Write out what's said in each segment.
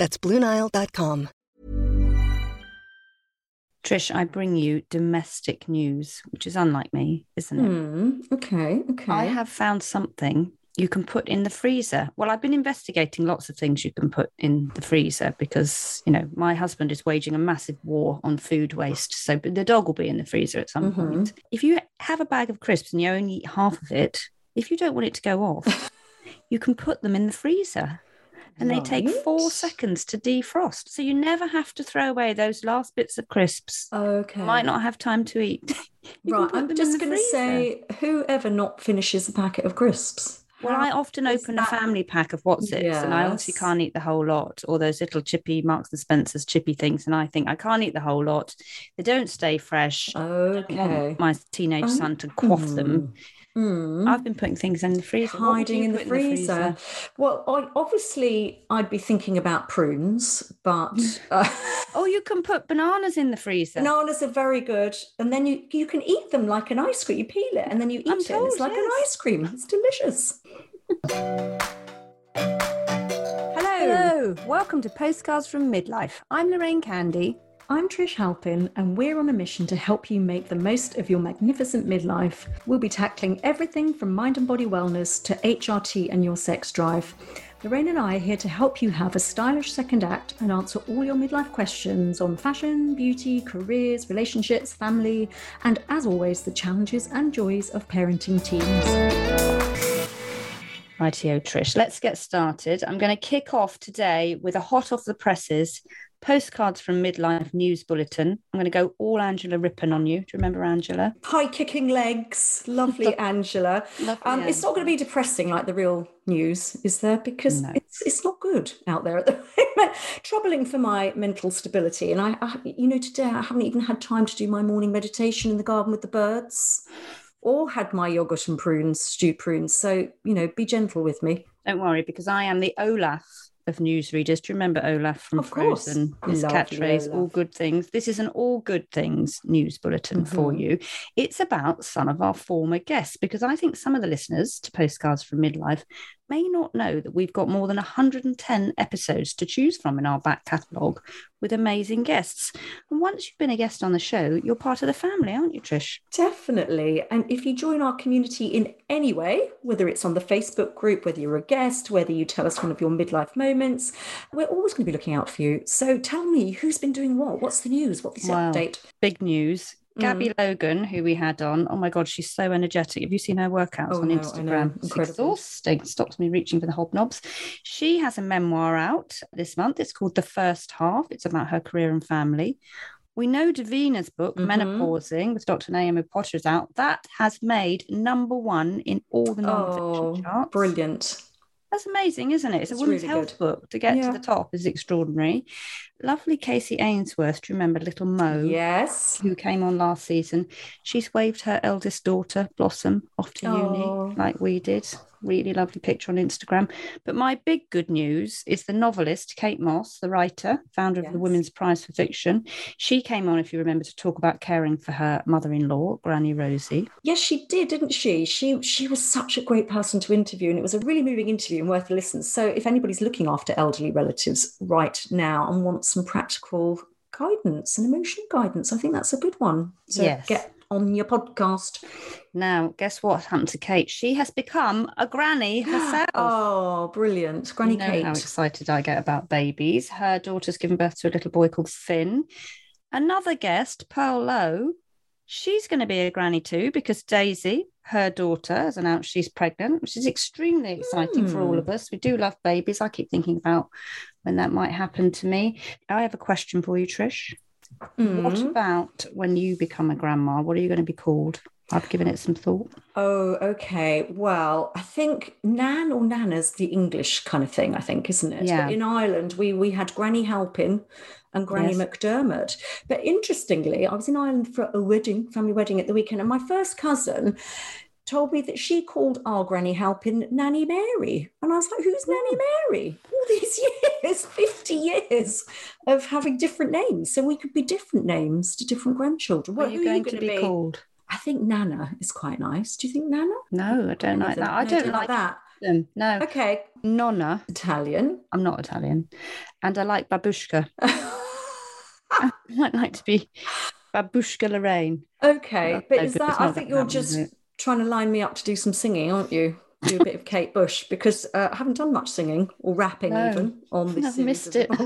That's BlueNile.com. Trish, I bring you domestic news, which is unlike me, isn't it? Hmm. Okay. Okay. I have found something you can put in the freezer. Well, I've been investigating lots of things you can put in the freezer because, you know, my husband is waging a massive war on food waste. So the dog will be in the freezer at some Mhm. point. If you have a bag of crisps and you only eat half of it, if you don't want it to go off, you can put them in the freezer. And they take four seconds to defrost. So you never have to throw away those last bits of crisps. Okay. Might not have time to eat. Right. I'm just going to say, whoever not finishes a packet of crisps? Well, I often open a family pack of what's it, and I obviously can't eat the whole lot, or those little chippy Marks and Spencer's chippy things, and I think I can't eat the whole lot. They don't stay fresh. I don't want Okay. my teenage son to quaff them. Hmm. Mm. I've been putting things in the freezer. What would hiding you in the, freezer. Well, I, obviously, I'd be thinking about prunes, but uh, Oh, you can put bananas in the freezer. bananas are very good. And then you you can eat them like an ice cream. You peel it and then you eat I'm it. and it's told, like an ice cream. It's delicious. Hello. Hello. Welcome to Postcards from Midlife. I'm Lorraine Candy. I'm Trish Halpin, and we're on a mission to help you make the most of your magnificent midlife. We'll be tackling everything from mind and body wellness to HRT and your sex drive. Lorraine and I are here to help you have a stylish second act and answer all your midlife questions on fashion, beauty, careers, relationships, family, and as always, the challenges and joys of parenting teens. Rightio, Trish. Let's get started. I'm going to kick off today with a hot off the presses postcards from Midlife News Bulletin. I'm going to go all Angela Rippon on you. Do you remember Angela? High kicking legs, lovely Angela. Lovely Um, it's not going to be depressing like the real news, is there? Because No. it's it's not good out there at the moment. Troubling for my mental stability. And I, I, you know, today I haven't even had time to do my morning meditation in the garden with the birds, or had my yogurt and prunes, stewed prunes. So you know, be gentle with me. Don't worry, because I am the Olaf of newsreaders. Do you remember Olaf from Of course. Frozen? His catchphrase, all good things. This is an all good things news bulletin for Mhm. you. It's about some of our former guests, because I think some of the listeners to Postcards from Midlife may not know that we've got more than 110 episodes to choose from in our back catalogue with amazing guests. And once you've been a guest on the show, you're part of the family, aren't you, Trish? Definitely. And if you join our community in any way, whether it's on the Facebook group, whether you're a guest, whether you tell us one of your midlife moments, we're always going to be looking out for you. So tell me who's been doing what? What's the news? What's the Wow. update? Big news. Gabby Mm. Logan, who we had on, oh my God, she's so energetic. Have you seen her workouts Oh, on no, Instagram? It's exhausting. Stops me reaching for the hobnobs. She has a memoir out this month. It's called The First Half. It's about her career and family. We know Davina's book, Mhm. Menopausing, with Dr. Naomi Potter, is out. That has made number one in all the non-fiction Oh, charts. brilliant. That's amazing, isn't it? It's, It's a women's really health good. book. To get Yeah. to the top is extraordinary. Lovely Kacey Ainsworth. Do you remember Little Mo? Yes. who came on last season, she's waved her eldest daughter, Blossom, off to Oh. uni like we did. Really lovely picture on Instagram. But my big good news is the novelist, Kate Mosse, the writer, founder of the Women's Prize for Fiction. She came on, if you remember, to talk about caring for her mother in law, Granny Rosie. Yes, she did, didn't she? She she was such a great person to interview, and it was a really moving interview and worth a listen. So, if anybody's looking after elderly relatives right now and wants some practical guidance and emotional guidance, I think that's a good one. So, Yes. get on your podcast. Now, guess what happened to Kate? She has become a granny herself. Oh, brilliant, Granny you know Kate. how excited I get about babies. Her daughter's given birth to a little boy called Finn. Another guest, Pearl Lowe, she's going to be a granny too because Daisy, her daughter, has announced she's pregnant, which is extremely exciting for all Hmm. of us. We do love babies. I keep thinking about when that might happen to me. I have a question for you, Trish. What Mm. about when you become a grandma? What are you going to be called? I've given it some thought. Oh, okay. Well, I think Nan or Nana's the English kind of thing, I think, isn't it? Yeah. But in Ireland, we we had Granny Halpin and Granny Yes. McDermott. But interestingly, I was in Ireland for a wedding, family wedding at the weekend, and my first cousin told me that she called our Granny Halpin Nanny Mary. And I was like, who's Nanny hmm. Mary? All these years, 50 years of having different names. So we could be different names to different grandchildren. What are you are going you to going be, called? I think Nana is quite nice. Do you think Nana? No, I don't like that. I No, don't like that. them. No. Okay, Nonna. Italian. I'm not Italian. And I like babushka. I might like to be babushka Lorraine. okay, but is that? I think you're just? Trying to line me up to do some singing, aren't you? Do a bit of Kate Bush because uh, I haven't done much singing or rapping No, even on this. I've missed it.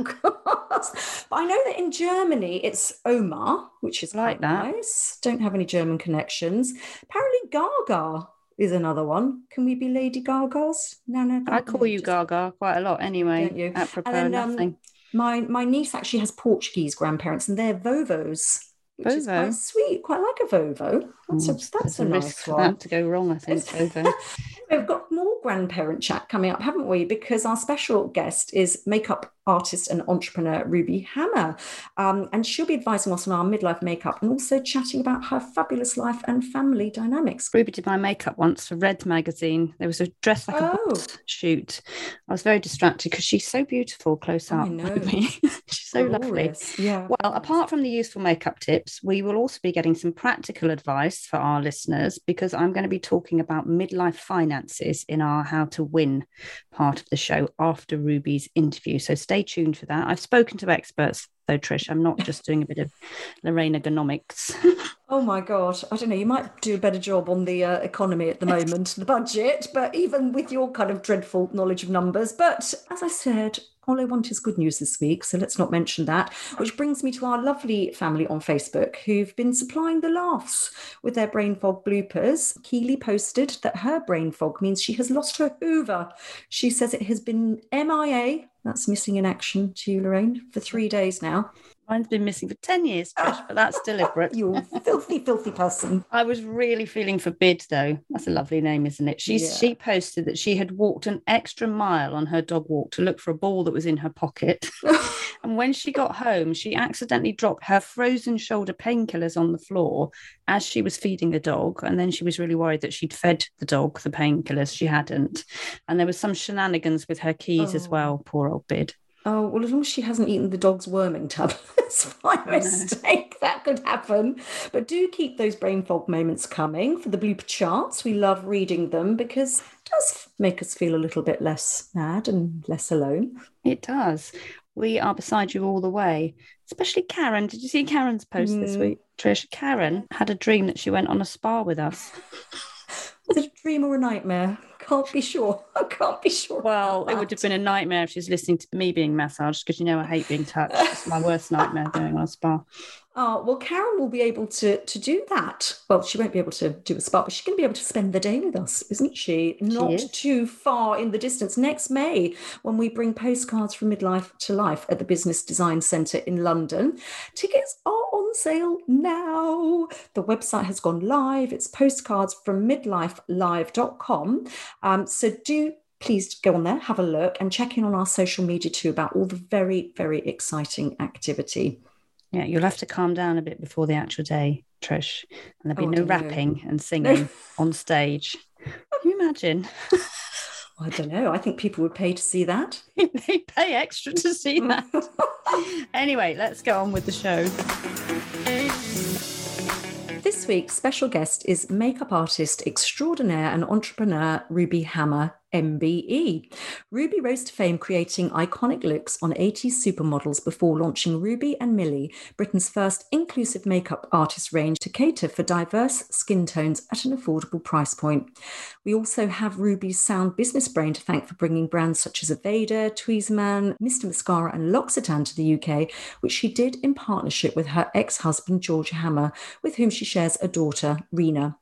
But I know that in Germany it's Oma, which is Like quite that. nice. Don't have any German connections. Apparently Gaga is another one. Can we be Lady Gagas? Nana. I call you Just- Gaga quite a lot anyway. Don't you? Apropos And then, um, nothing. My my niece actually has Portuguese grandparents, and they're Vovos, which is Vovo? quite sweet. Quite like a Vovo. That's a, Mm, that's a, risk nice for one. to go wrong, I think. We've got more grandparent chat coming up, haven't we? Because our special guest is makeup artist and entrepreneur Ruby Hammer. Um, and she'll be advising us on our midlife makeup and also chatting about her fabulous life and family dynamics. Ruby did my makeup once for Red magazine. There was a dress like a Oh. boss shoot. I was very distracted because she's so beautiful close up. I know. She's so lovely. Yeah. Well, apart from the useful makeup tips, we will also be getting some practical advice for our listeners because I'm going to be talking about midlife finances in our How to Win part of the show after Ruby's interview. So stay tuned for that. I've spoken to experts though, Trish. I'm not just doing a bit of Lorraine economics. Oh my God. I don't know. You might do a better job on the uh, economy at the moment, the budget, but even with your kind of dreadful knowledge of numbers. But as I said, all I want is good news this week. So let's not mention that. Which brings me to our lovely family on Facebook who've been supplying the laughs with their brain fog bloopers. Keely posted that her brain fog means she has lost her Hoover. She says it has been MIA. That's missing in action to you, Lorraine, for three days now. Mine's been missing for 10 years, Trish, but that's deliberate. You filthy, filthy person. I was really feeling for Bid though. That's a lovely name, isn't it? She's Yeah. she posted that she had walked an extra mile on her dog walk to look for a ball that was in her pocket. and when she got home, she accidentally dropped her frozen shoulder painkillers on the floor as she was feeding the dog. And then she was really worried that she'd fed the dog the painkillers. She hadn't. And there was some shenanigans with her keys as Oh. well, poor old Bid. Oh, well, as long as she hasn't eaten the dog's worming tablets by mistake, that could happen. But do keep those brain fog moments coming for the blooper charts. We love reading them because it does make us feel a little bit less mad and less alone. It does. We are beside you all the way, especially Karen. Did you see Karen's post this Mm. week, Trish? Karen had a dream that she went on a spa with us. Was it a dream or a nightmare? Can't be sure. I can't be sure. Well, it would have been a nightmare if she was listening to me being massaged because you know I hate being touched. It's my worst nightmare going on a spa. Oh, well, Karen will be able to to do that. Well, she won't be able to do a spa, but she's going to be able to spend the day with us, isn't she? Not is. too far in the distance. Next May, when we bring postcards from midlife to life at the Business Design Centre in London. Tickets are on sale now. The website has gone live. It's postcards from midlifelive.com. Um, so do please go on there, have a look, and check in on our social media too about all the very, very exciting activity. Yeah, you'll have to calm down a bit before the actual day, Trish. And there'll be Oh, no don't know. rapping and singing on stage. Can you imagine? I don't know. I think people would pay to see that. they pay extra to see that. anyway, let's go on with the show. This week's special guest is makeup artist extraordinaire and entrepreneur Ruby Hammer, MBE. Ruby rose to fame creating iconic looks on 80s supermodels before launching Ruby and Millie, Britain's first inclusive makeup artist range to cater for diverse skin tones at an affordable price point. We also have Ruby's sound business brain to thank for bringing brands such as Aveda, Tweezerman, Mr. Mascara, and L'Occitane to the UK, which she did in partnership with her ex husband, George Hammer, with whom she shares a daughter, Rena.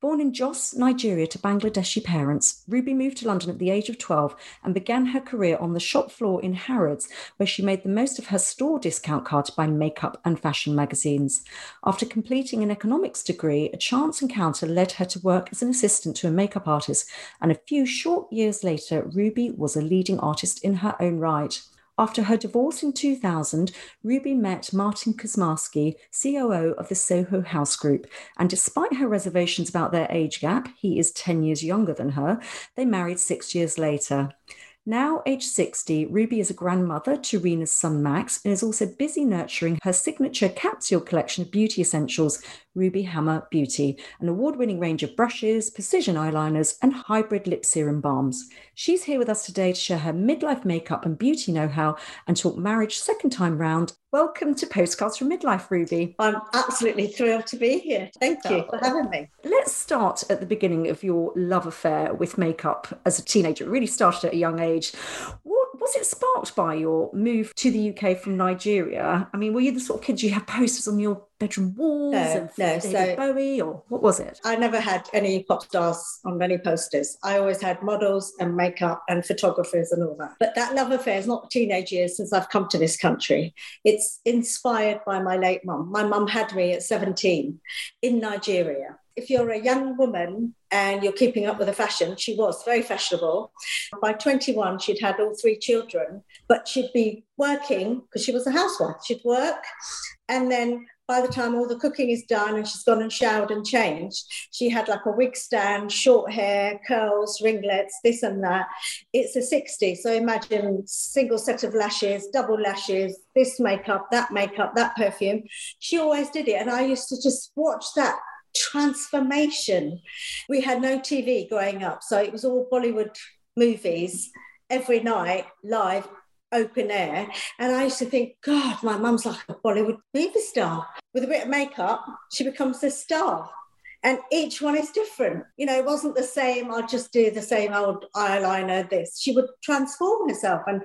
Born in Jos, Nigeria, to Bangladeshi parents, Ruby moved to London at the age of 12 and began her career on the shop floor in Harrods, where she made the most of her store discount card to buy makeup and fashion magazines. After completing an economics degree, a chance encounter led her to work as an assistant to a makeup artist, and a few short years later, Ruby was a leading artist in her own right. After her divorce in 2000, Ruby met Martin Kosmarski, COO of the Soho House Group, and despite her reservations about their age gap, he is 10 years younger than her, they married six years later. Now, age 60, Ruby is a grandmother to Rena's son Max and is also busy nurturing her signature capsule collection of beauty essentials, Ruby Hammer Beauty, an award winning range of brushes, precision eyeliners, and hybrid lip serum balms. She's here with us today to share her midlife makeup and beauty know how and talk marriage second time round. Welcome to Postcards from Midlife, Ruby. I'm absolutely thrilled to be here. Thank you for having me. Let's start at the beginning of your love affair with makeup as a teenager. It really started at a young age. What was it sparked by your move to the UK from Nigeria? I mean, were you the sort of kids you have posters on your bedroom walls No, of no, David so- Bowie, or what was it? I never had any pop stars on any posters. I always had models and makeup and photographers and all that. But that love affair is not teenage years since I've come to this country. It's inspired by my late mum. My mum had me at 17 in Nigeria. If you're a young woman and you're keeping up with the fashion, she was very fashionable. By 21, she'd had all three children, but she'd be working because she was a housewife. She'd work and then by the time all the cooking is done and she's gone and showered and changed, she had like a wig stand, short hair, curls, ringlets, this and that. It's a 60. So imagine single set of lashes, double lashes, this makeup, that makeup, that perfume. She always did it. And I used to just watch that transformation. We had no TV growing up. So it was all Bollywood movies every night live open air. And I used to think, God, my mum's like a Bollywood movie star. With a bit of makeup, she becomes a star. And each one is different. You know, it wasn't the same, I'll just do the same old eyeliner, this. She would transform herself. And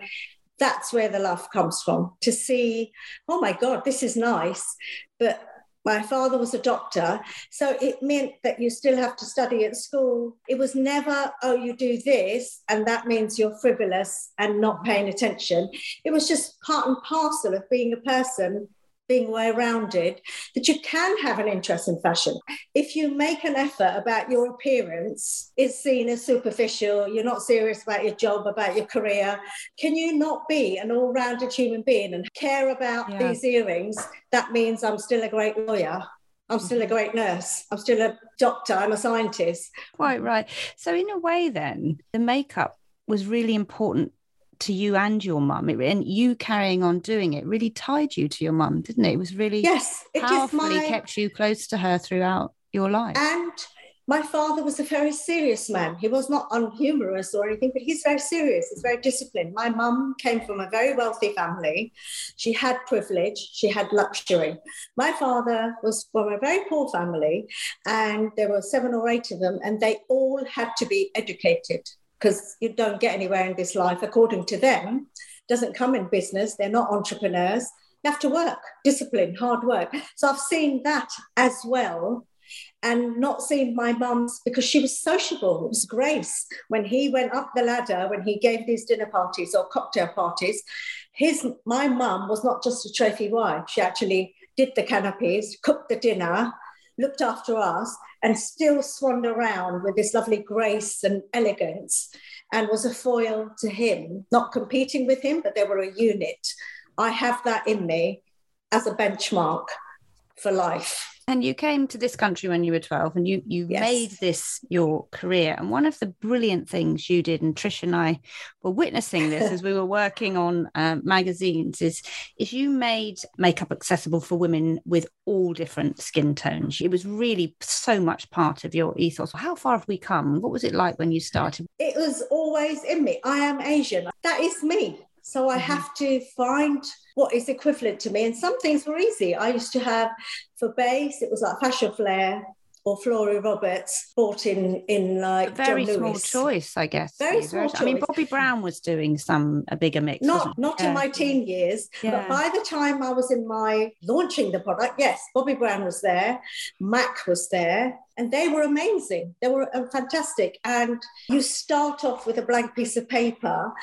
that's where the love comes from to see, oh my God, this is nice. But my father was a doctor, so it meant that you still have to study at school. It was never, oh, you do this, and that means you're frivolous and not paying attention. It was just part and parcel of being a person, being well rounded, that you can have an interest in fashion. If you make an effort about your appearance, it's seen as superficial, you're not serious about your job, about your career. Can you not be an all rounded human being and care about Yeah. these earrings? That means I'm still a great lawyer. I'm still a mm-hmm. great nurse. I'm still a doctor. I'm a scientist. Quite right. So, in a way, then, the makeup was really important to you and your mum. And you carrying on doing it really tied you to your mum, didn't it? It was really Yes, it powerfully my kept you close to her throughout your life. And my father was a very serious man. He was not unhumorous or anything, but he's very serious. He's very disciplined. My mum came from a very wealthy family. She had privilege, she had luxury. My father was from a very poor family, and there were seven or eight of them, and they all had to be educated because you don't get anywhere in this life, according to them. Doesn't come in business, they're not entrepreneurs. You have to work, discipline, hard work. So I've seen that as well and not seen my mum's because she was sociable. It was grace. When he went up the ladder, when he gave these dinner parties or cocktail parties, his my mum was not just a trophy wife. She actually did the canopies, cooked the dinner, looked after us, and still swanned around with this lovely grace and elegance, and was a foil to him, not competing with him, but they were a unit. I have that in me as a benchmark for life. And you came to this country when you were 12 and you you Yes. made this your career. And one of the brilliant things you did, and Trish and I were witnessing this as we were working on um, magazines, is, is you made makeup accessible for women with all different skin tones. It was really so much part of your ethos. How far have we come? What was it like when you started? it was always in me. I am Asian. That is me. So I mm-hmm. have to find what is equivalent to me. And some things were easy. I used to have for base, it was like Fashion Fair, or Flori Roberts bought in in like a very John small Lewis. choice, I guess. Very small I mean. Bobbi Brown was doing some a bigger mix. Not not Yeah. in my teen years, Yeah. but by the time I was in my launching the product, yes, Bobbi Brown was there, Mac was there, and they were amazing. They were uh, fantastic. And you start off with a blank piece of paper.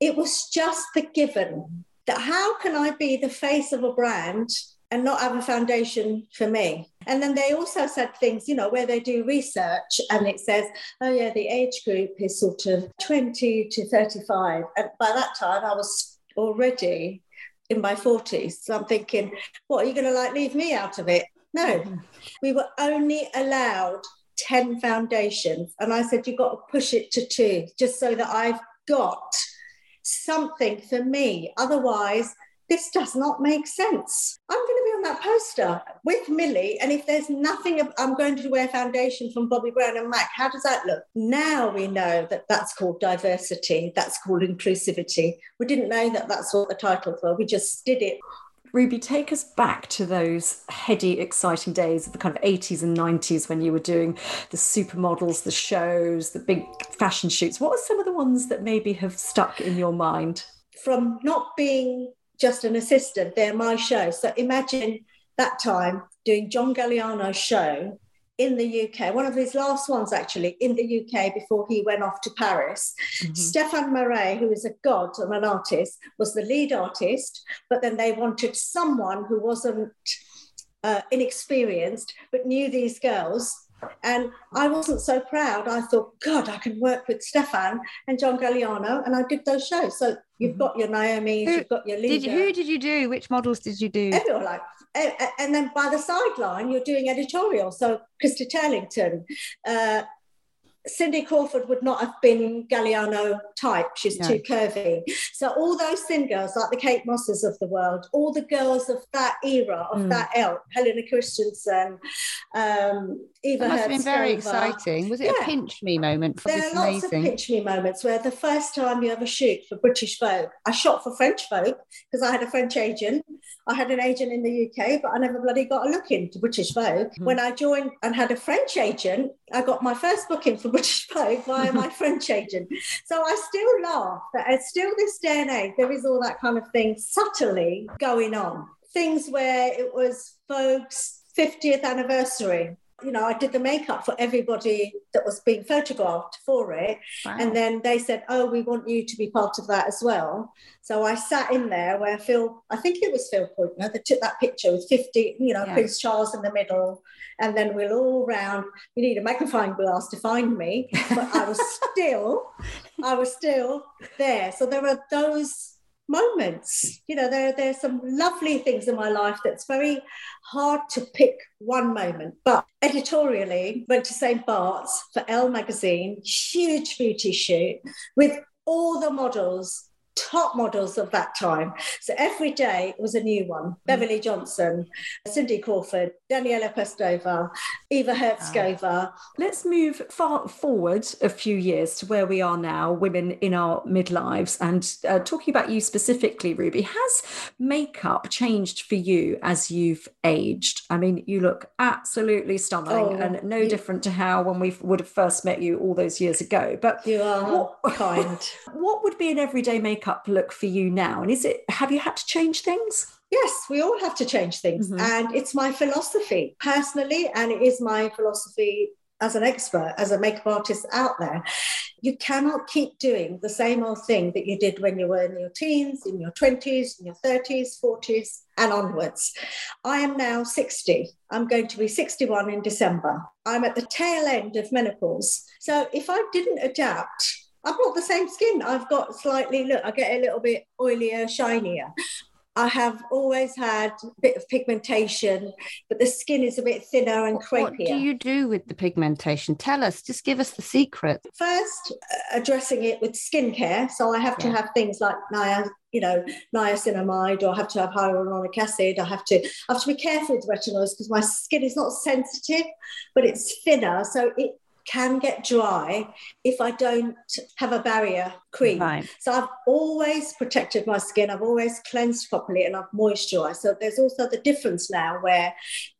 It was just the given that how can I be the face of a brand and not have a foundation for me? And then they also said things, you know, where they do research and it says, oh, yeah, the age group is sort of 20 to 35. And by that time, I was already in my 40s. So I'm thinking, what, are you going to like leave me out of it? No, mm-hmm. we were only allowed 10 foundations. And I said, you've got to push it to two, just so that I've got something for me. Otherwise, this does not make sense. I'm going to be on that poster with Millie, and if there's nothing, I'm going to wear foundation from Bobbi Brown and Mac. How does that look? Now we know that that's called diversity, that's called inclusivity. We didn't know that that's what the titles were, we just did it. Ruby, take us back to those heady, exciting days of the kind of 80s and 90s when you were doing the supermodels, the shows, the big fashion shoots. What are some of the ones that maybe have stuck in your mind? From not being just an assistant, they're my show. So imagine that time doing John Galliano's show in the UK, one of his last ones actually in the UK before he went off to Paris. Mm-hmm. Stéphane Marais, who is a god and an artist, was the lead artist, but then they wanted someone who wasn't uh, inexperienced but knew these girls. And I wasn't so proud. I thought, God, I can work with Stéphane and John Galliano, and I did those shows. So you've got your Naomi's, Who- you've got your Did who did you do? Which models did you do? everyone like. a- a- And then by the sideline, you're doing editorial. So Christy Turlington, uh, Cindy Crawford would not have been Galliano type. She's No. too curvy. So all those thin girls, like the Kate Mosses of the world, all the girls of that era, of Mm. that ilk, Helena Christensen, um, Eva That must have been very exciting. Was it Yeah. a pinch me moment? For There this are lots of pinch me moments where the first time you ever shoot for British Vogue, I shot for French Vogue because I had a French agent. I had an agent in the UK, but I never bloody got a look into British Vogue. Mm-hmm. When I joined and had a French agent, I got my first booking for British Vogue via my French agent. So I still laugh that it's still this day and age, there is all that kind of thing subtly going on. Things where it was Vogue's 50th anniversary. You know, I did the makeup for everybody that was being photographed for it. Wow. And then they said, Oh, we want you to be part of that as well. So I sat in there where Phil, I think it was Phil Poitner that took that picture with 50, you know, Yeah. Prince Charles in the middle. And then we're all round. You need a magnifying glass to find me. But I was still, I was still there. So there are those moments. You know, there, are some lovely things in my life that's very hard to pick one moment. But editorially, went to St. Bart's for Elle magazine, huge beauty shoot with all the models. Top models of that time. So every day was a new one. Beverly Johnson, Cindy Crawford, Daniela Pestova, Eva Herzigova. Let's move far forward a few years to where we are now, women in our midlives. And uh, talking about you specifically, Ruby, has makeup changed for you as you've aged? I mean, you look absolutely stunning Oh, and no you- different to how when we would have first met you all those years ago. But You are What- kind. what would be an everyday makeup look for you now? And is it, have you had to change things? Yes, we all have to change things. Mhm. And it's my philosophy personally, and it is my philosophy as an expert, as a makeup artist out there. You cannot keep doing the same old thing that you did when you were in your teens, in your 20s, in your 30s, 40s, and onwards. I am now 60. I'm going to be 61 in December. I'm at the tail end of menopause. So if I didn't adapt, I've got the same skin. I've got slightly, look, I get a little bit oilier, shinier. I have always had a bit of pigmentation, but the skin is a bit thinner and What- What do you do with the pigmentation? Tell us, just give us the secret. First, uh, addressing it with skincare. So I have to have things like nia, you know, niacinamide, or I have to have hyaluronic acid. I have to I have to be careful with retinoids because my skin is not sensitive, but it's thinner, so it can get dry if I don't have a barrier cream. Right. So I've always protected my skin. I've always cleansed properly and I've moisturized. So there's also the difference now where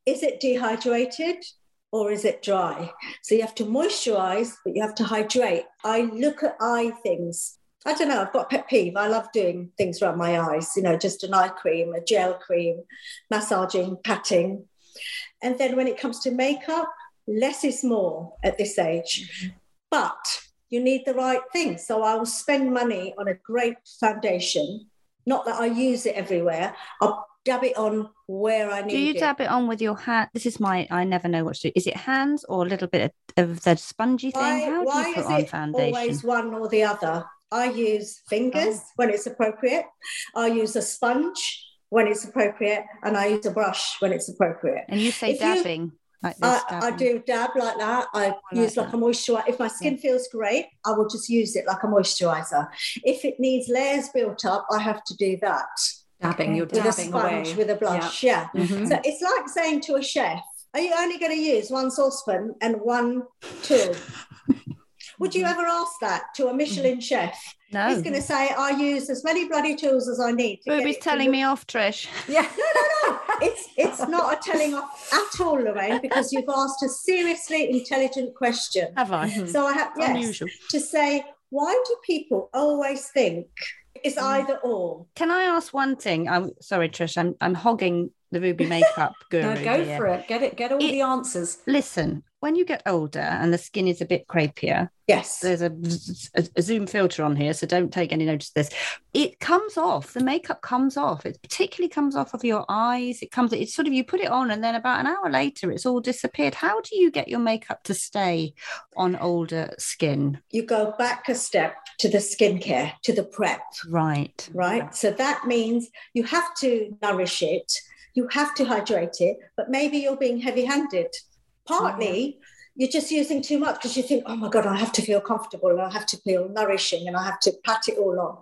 is it dehydrated or is it dry? So you have to moisturize, but you have to hydrate. I look at eye things. I don't know, I've got a pet peeve. I love doing things around my eyes, you know, just an eye cream, a gel cream, massaging, patting. And then when it comes to makeup, less is more at this age. Mm-hmm. But you need the right thing. So I will spend money on a great foundation. Not that I use it everywhere. I'll dab it on where I need it. Do you it. dab it on with your hand? This is my, I never know what to do. Is it hands or a little bit of the spongy thing? Why, How do why you put is on it foundation? always one or the other? I use fingers Oh. when it's appropriate. I use a sponge when it's appropriate, and I use a brush when it's appropriate. And you say If you- dabbing. Like I, I do dab like that. I like use like that. a moisturizer. If my skin feels great, I will just use it like a moisturizer. If it needs layers built up, I have to do that Dabbing, you're with a dabbing sponge, away. with a blush. Yeah. Mhm. So it's like saying to a chef, "Are you only going to use one saucepan and one tool?" Would you mm-hmm. ever ask that to a Michelin mm. chef? No. He's going to say, "I use as many bloody tools as I need." to Ruby's it to telling me off, Trish. Yeah. No, no, no. It's it's not a telling off at all, Lorraine, because you've asked a seriously intelligent question. Have I? So mm-hmm. I have yes, Unusual. to say, why do people always think it's Mm. either or? Can I ask one thing? I'm sorry, Trish. I'm I'm hogging the Ruby makeup guru. No, go here. for it. Get it. Get all It- the answers. Listen, when you get older and the skin is a bit crepier, Yes. there's a, a, a zoom filter on here, so don't take any notice of this. It comes off. The makeup comes off. It particularly comes off of your eyes. It comes. It's sort of you put it on, and then about an hour later, it's all disappeared. How do you get your makeup to stay on older skin? You go back a step to the skincare, to the prep, Right. right? So that means you have to nourish it, you have to hydrate it, but maybe you're being heavy handed. Partly, you're just using too much because you think, oh my God, I have to feel comfortable and I have to feel nourishing and I have to pat it all on.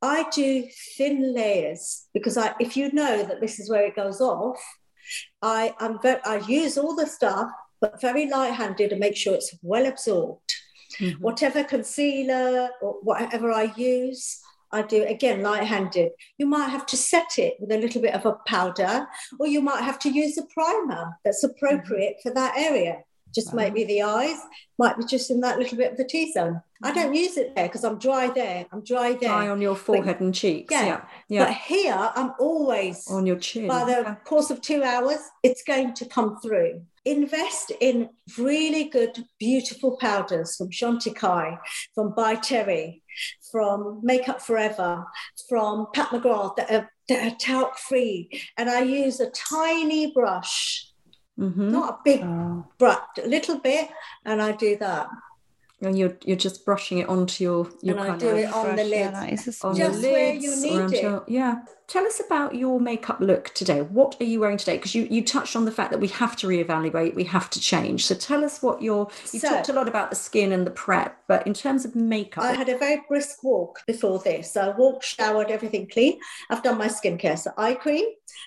I do thin layers because I, if you know that this is where it goes off, I, I'm very, I use all the stuff, but very light-handed and make sure it's well absorbed. Mhm. Whatever concealer or whatever I use, I do again light-handed. You might have to set it with a little bit of a powder, or you might have to use a primer that's mm-hmm. appropriate for that area. Just Wow. be the eyes, might be just in that little bit of the T-zone. I don't mm-hmm. use it there because I'm dry there. I'm dry there. Dry on your forehead and cheeks. Yeah. Yeah. Yeah. But here, I'm always on your chin. by the course of two hours, it's going to come through. Invest in really good, beautiful powders from Chantecaille, from By Terry, from Makeup Forever, from Pat McGrath that are, that are talc free. And I use a tiny brush, Mhm. not a big Oh. brush, a little bit, and I do that. And you're you're just brushing it onto your your And I do of it on the Fresh, yeah, lid. that is on small- your Just where you need it. your- yeah. Tell us about your makeup look today. What are you wearing today? Because you, you touched on the fact that we have to reevaluate, we have to change. So tell us what your you So- talked a lot about the skin and the prep, but in terms of makeup, I had a very brisk walk before this. I walked, showered, everything clean. I've done my skincare, so eye cream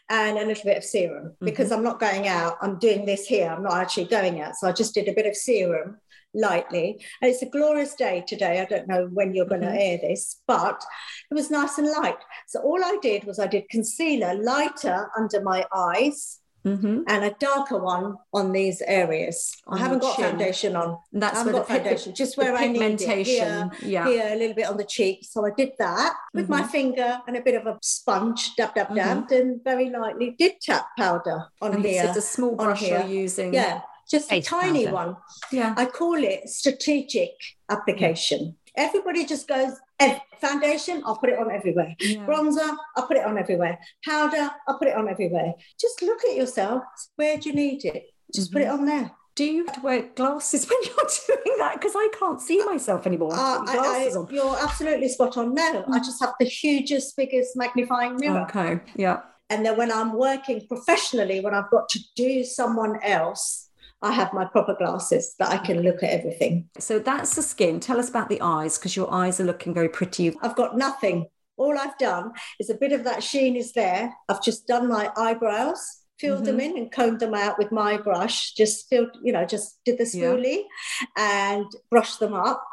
and a little bit of serum mm-hmm. because I'm not going out. I'm doing this here. I'm not actually going out. So I just did a bit of serum lightly. And it's a glorious day today. I don't know when you're going to Mhm. air this, but it was nice and light. So all I did was I did concealer lighter under my eyes Mhm. and a darker one on these areas. On I haven't got chin. foundation on. And I that's haven't where got the, foundation, just where I need it. pigmentation. Here, yeah. here, a little bit on the cheek. So I did that with my Mhm. finger and a bit of a sponge, dab, dab, Mhm. dabbed, and very lightly did tap powder on And here. it's a small brush you're using. Yeah, just a tiny one. Yeah. I call it strategic application. Everybody just goes, "Eh, foundation, I'll put it on everywhere. Yeah. Bronzer, I'll put it on everywhere. Powder, I'll put it on everywhere. Just look at yourself. Where do you need it? Just put it Mm-hmm. on there. Do you have to wear glasses when you're doing that? Because I can't see myself anymore. Uh, I, glasses I, on. you're absolutely spot on. No, I just have the hugest, biggest magnifying mirror. Okay. Yeah. And then when I'm working professionally, when I've got to do someone else, I have my proper glasses that I can look at everything. So that's the skin. Tell us about the eyes because your eyes are looking very pretty. I've got nothing. All I've done is a bit of that sheen is there. I've just done my eyebrows, filled them mm-hmm. in and combed them out with my brush, just filled, you know, just did the Yeah. and brushed them up.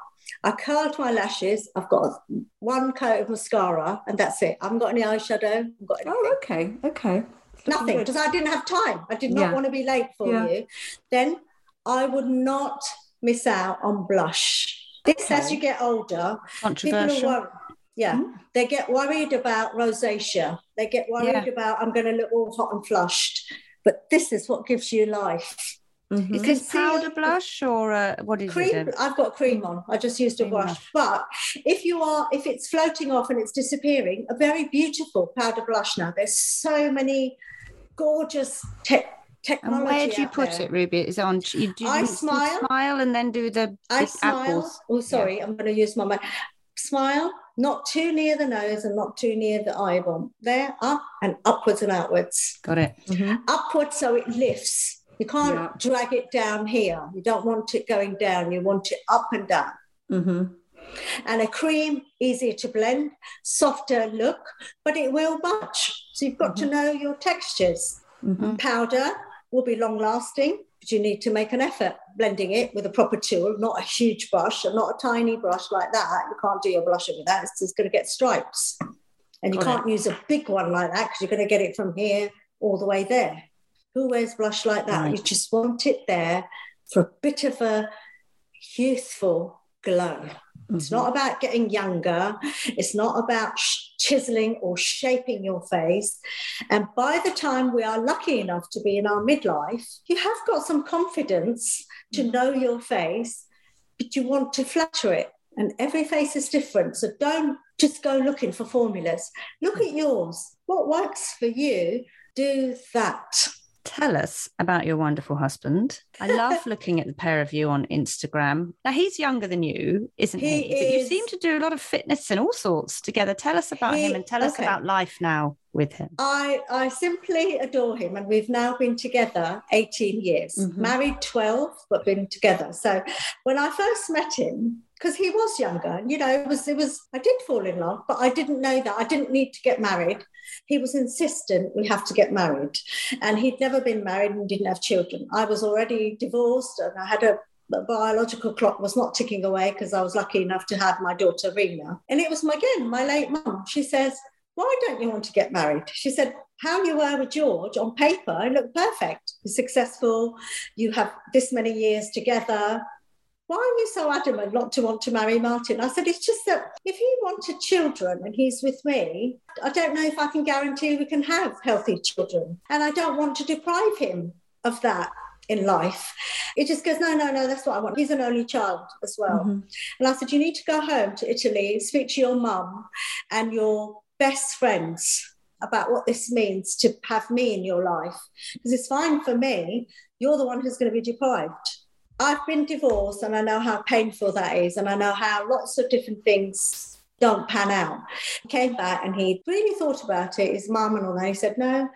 I curled my lashes. I've got one coat of mascara and that's it. I haven't got any eyeshadow. Got. Oh, okay. Okay. Nothing, because I didn't have time. I did not Yeah. want to be late for Yeah. you. Then I would not miss out on blush. This, Okay. as you get older, people are Controversial. worried. Yeah, Hmm. they get worried about rosacea. They get worried Yeah. about I'm going to look all hot and flushed. But this is what gives you life. Mhm. Is this powder blush or uh, what is Cream. it? I've got cream on. I just used a Cream brush. But if you are, if it's floating off and it's disappearing, a very beautiful powder blush now. There's so many gorgeous tech And where do you put there. it, Ruby? Is it on? You do I you smile. smile and then do the, I the smile. apples. Oh, sorry, I'm going to use my mouth. Smile, not too near the nose and not too near the eyeball. There, up and upwards and outwards. Got it. Mhm. Upwards so it lifts. You can't Yeah. drag it down here. You don't want it going down. You want it up and down. Mhm. And a cream, easier to blend, softer look, but it will budge. So you've got to know your textures. Mhm. Powder will be long lasting, but you need to make an effort blending it with a proper tool, not a huge brush and not a tiny brush like that. You can't do your blusher with that, it's just going to get stripes. And you Got can't use a big one like that because you're going to get it from here all the way there. Who wears blush like that? Right. You just want it there for a bit of a youthful glow. It's mm-hmm. not about getting younger. It's not about chiseling or shaping your face. And by the time we are lucky enough to be in our midlife, you have got some confidence to mm-hmm. know your face, but you want to flatter it. And every face is different. So don't just go looking for formulas. Look mm-hmm. at yours. What works for you, do that. Tell us about your wonderful husband. I love looking at the pair of you on Instagram. Now he's younger than you, isn't he? He But you seem to do a lot of fitness and all sorts together. Tell us about He- him and tell us about life now with him. I, I simply adore him, and we've now been together 18 years, Mhm. married 12, but been together. So when I first met him, because he was younger, you know, it was, it was, I did fall in love, but I didn't know that. I didn't need to get married. He was insistent we have to get married, and he'd never been married and didn't have children. I was already divorced, and I had a the biological clock was not ticking away because I was lucky enough to have my daughter Rena. And it was my, again my late mum. She says, why don't you want to get married? She said, how you were with George on paper, it looked perfect. You're successful. You have this many years together. Why are you so adamant not to want to marry Martin? I said, it's just that if he wanted children and he's with me, I don't know if I can guarantee we can have healthy children. And I don't want to deprive him of that in life. It just goes, no, no, no, that's what I want. He's an only child as well. Mhm. And I said, you need to go home to Italy, speak to your mum and your best friends about what this means to have me in your life. Because it's fine for me. You're the one who's going to be deprived. I've been divorced and I know how painful that is. And I know how lots of different things don't pan out. He came back and he really thought about it, his mum and all that. He said, No,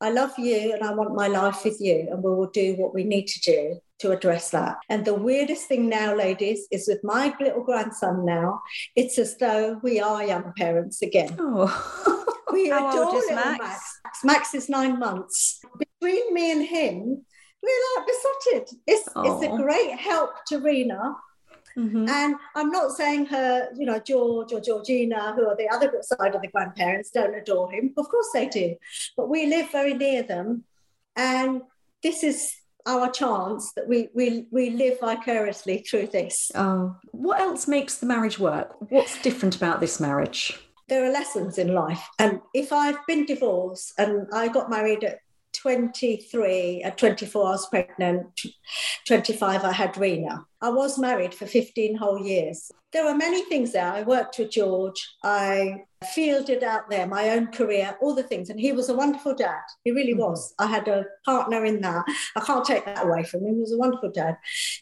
I love you and I want my life with you, and we will do what we need to do to address that. And the weirdest thing now, ladies, is with my little grandson now, it's as though we are young parents again. Oh. We How adore old is Max? Max. Max is nine months. Between me and him, we're like besotted. It's, it's a great help to Rena. Mhm. And I'm not saying her, you know, George or Georgina, who are the other side of the grandparents, don't adore him. Of course they do. But we live very near them. And this is our chance that we, we, we live vicariously through this. Oh. What else makes the marriage work? What's different about this marriage? There are lessons in life. And if I've been divorced and I got married at 23, at 24, I was pregnant, 25, I had Rena. I was married for 15 whole years. There were many things there. I worked with George. I fielded out there my own career, all the things. And he was a wonderful dad. He really Mhm. was. I had a partner in that. I can't take that away from him. He was a wonderful dad.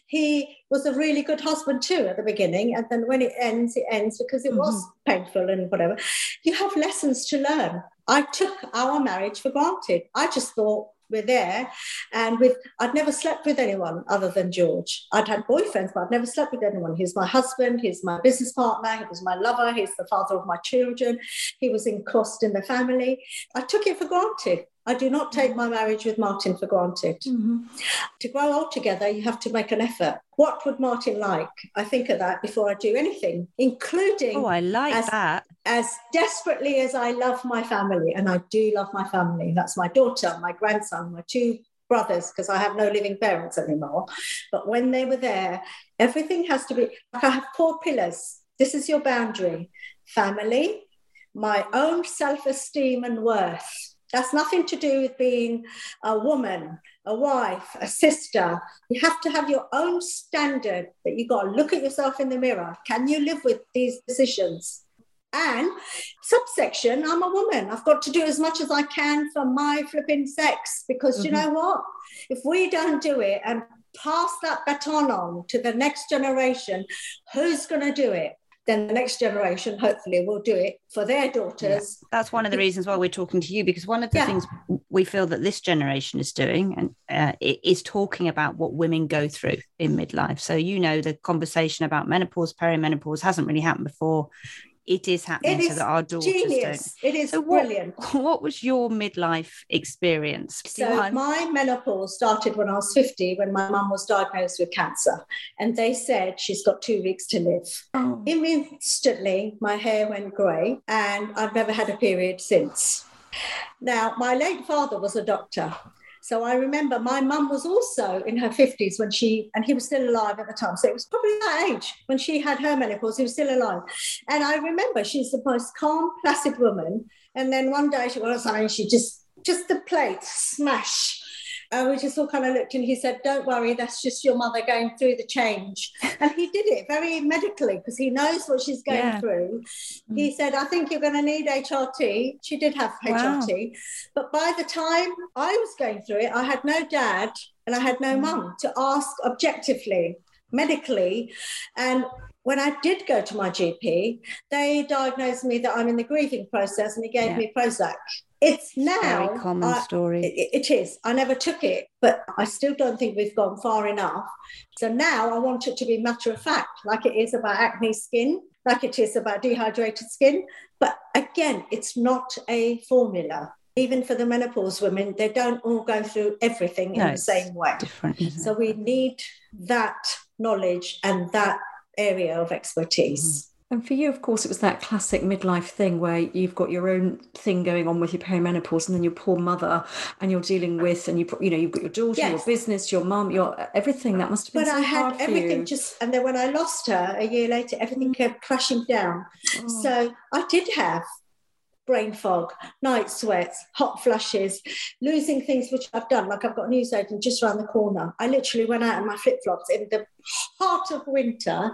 He was a really good husband too at the beginning. And then when it ends, it ends because it was painful and whatever. You have lessons to learn. I took our marriage for granted. I just thought we're there. And with I'd never slept with anyone other than George. I'd had boyfriends, but I'd never slept with anyone. He's my husband, he's my business partner, he was my lover, he's the father of my children, he was in cost in the family. I took it for granted. I do not take mm-hmm. my marriage with Martin for granted. Mm-hmm. To grow old together, you have to make an effort. What would Martin like? I think of that before I do anything, including Oh, I like As- that. as desperately as I love my family, and I do love my family. That's my daughter, my grandson, my two brothers because I have no living parents anymore. But when they were there, everything has to be like I have four pillars. This is your boundary family, my own self esteem and worth. That's nothing to do with being a woman, a wife, a sister. You have to have your own standard that you've got to look at yourself in the mirror. Can you live with these decisions? And subsection, I'm a woman. I've got to do as much as I can for my flipping sex because mm-hmm. you know what? If we don't do it and pass that baton on to the next generation, who's going to do it? Then the next generation hopefully will do it for their daughters. Yeah. That's one of the reasons why we're talking to you because one of the yeah. things we feel that this generation is doing and uh, is talking about what women go through in midlife. So you know the conversation about menopause, perimenopause hasn't really happened before it is happening it so that our daughters genius. don't. It is so brilliant. What, what was your midlife experience? So my menopause started when I was 50 when my mum was diagnosed with cancer. And they said she's got two weeks to live. Oh. Instantly, my hair went grey and I've never had a period since. Now, my late father was a doctor. So I remember my mum was also in her 50s when she, and he was still alive at the time. So it was probably that age when she had her menopause, he was still alive. And I remember she's the most calm, placid woman. And then one day she was something, she just, just the plate smash and we just all kind of looked and he said, Don't worry, that's just your mother going through the change. And he did it very medically because he knows what she's going yeah. through. Mm. He said, I think you're going to need HRT. She did have wow. HRT. But by the time I was going through it, I had no dad and I had no mm. mum to ask objectively, medically. And when I did go to my GP, they diagnosed me that I'm in the grieving process and he gave yeah. me Prozac. It's now very common I, story. It, it is. I never took it, but I still don't think we've gone far enough. So now I want it to be matter of fact, like it is about acne skin, like it is about dehydrated skin. But again, it's not a formula. Even for the menopause women, they don't all go through everything no, in the same way. Different. So we need that knowledge and that area of expertise. Mm-hmm. And for you, of course, it was that classic midlife thing where you've got your own thing going on with your perimenopause, and then your poor mother, and you're dealing with, and you you know you've got your daughter, yes. your business, your mum, your everything. That must have been but so I had everything just, and then when I lost her a year later, everything mm. kept crashing down. Oh. So I did have brain fog, night sweats, hot flushes, losing things which I've done. Like I've got a newsagent just around the corner. I literally went out in my flip flops in the heart of winter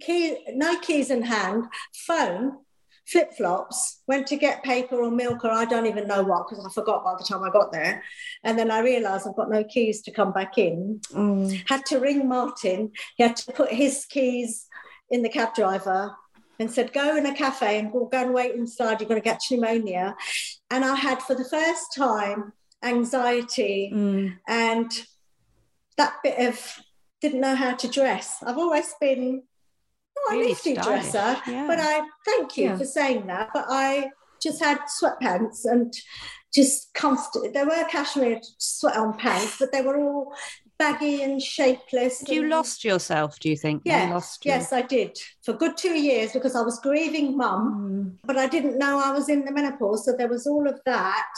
key, no keys in hand, phone, flip flops, went to get paper or milk or I don't even know what because I forgot by the time I got there. And then I realised I've got no keys to come back in. Mm. Had to ring Martin. He had to put his keys in the cab driver and said, go in a cafe and go and wait inside. You're going to get pneumonia. And I had for the first time anxiety mm. and that bit of didn't know how to dress. I've always been oh, really I need to dresser, yeah. but I thank you yeah. for saying that. But I just had sweatpants and just comfortable. There were cashmere sweat on pants, but they were all baggy and shapeless. You lost yourself, do you think? Yeah, you yes, I did for good two years because I was grieving mum, mm. but I didn't know I was in the menopause, so there was all of that.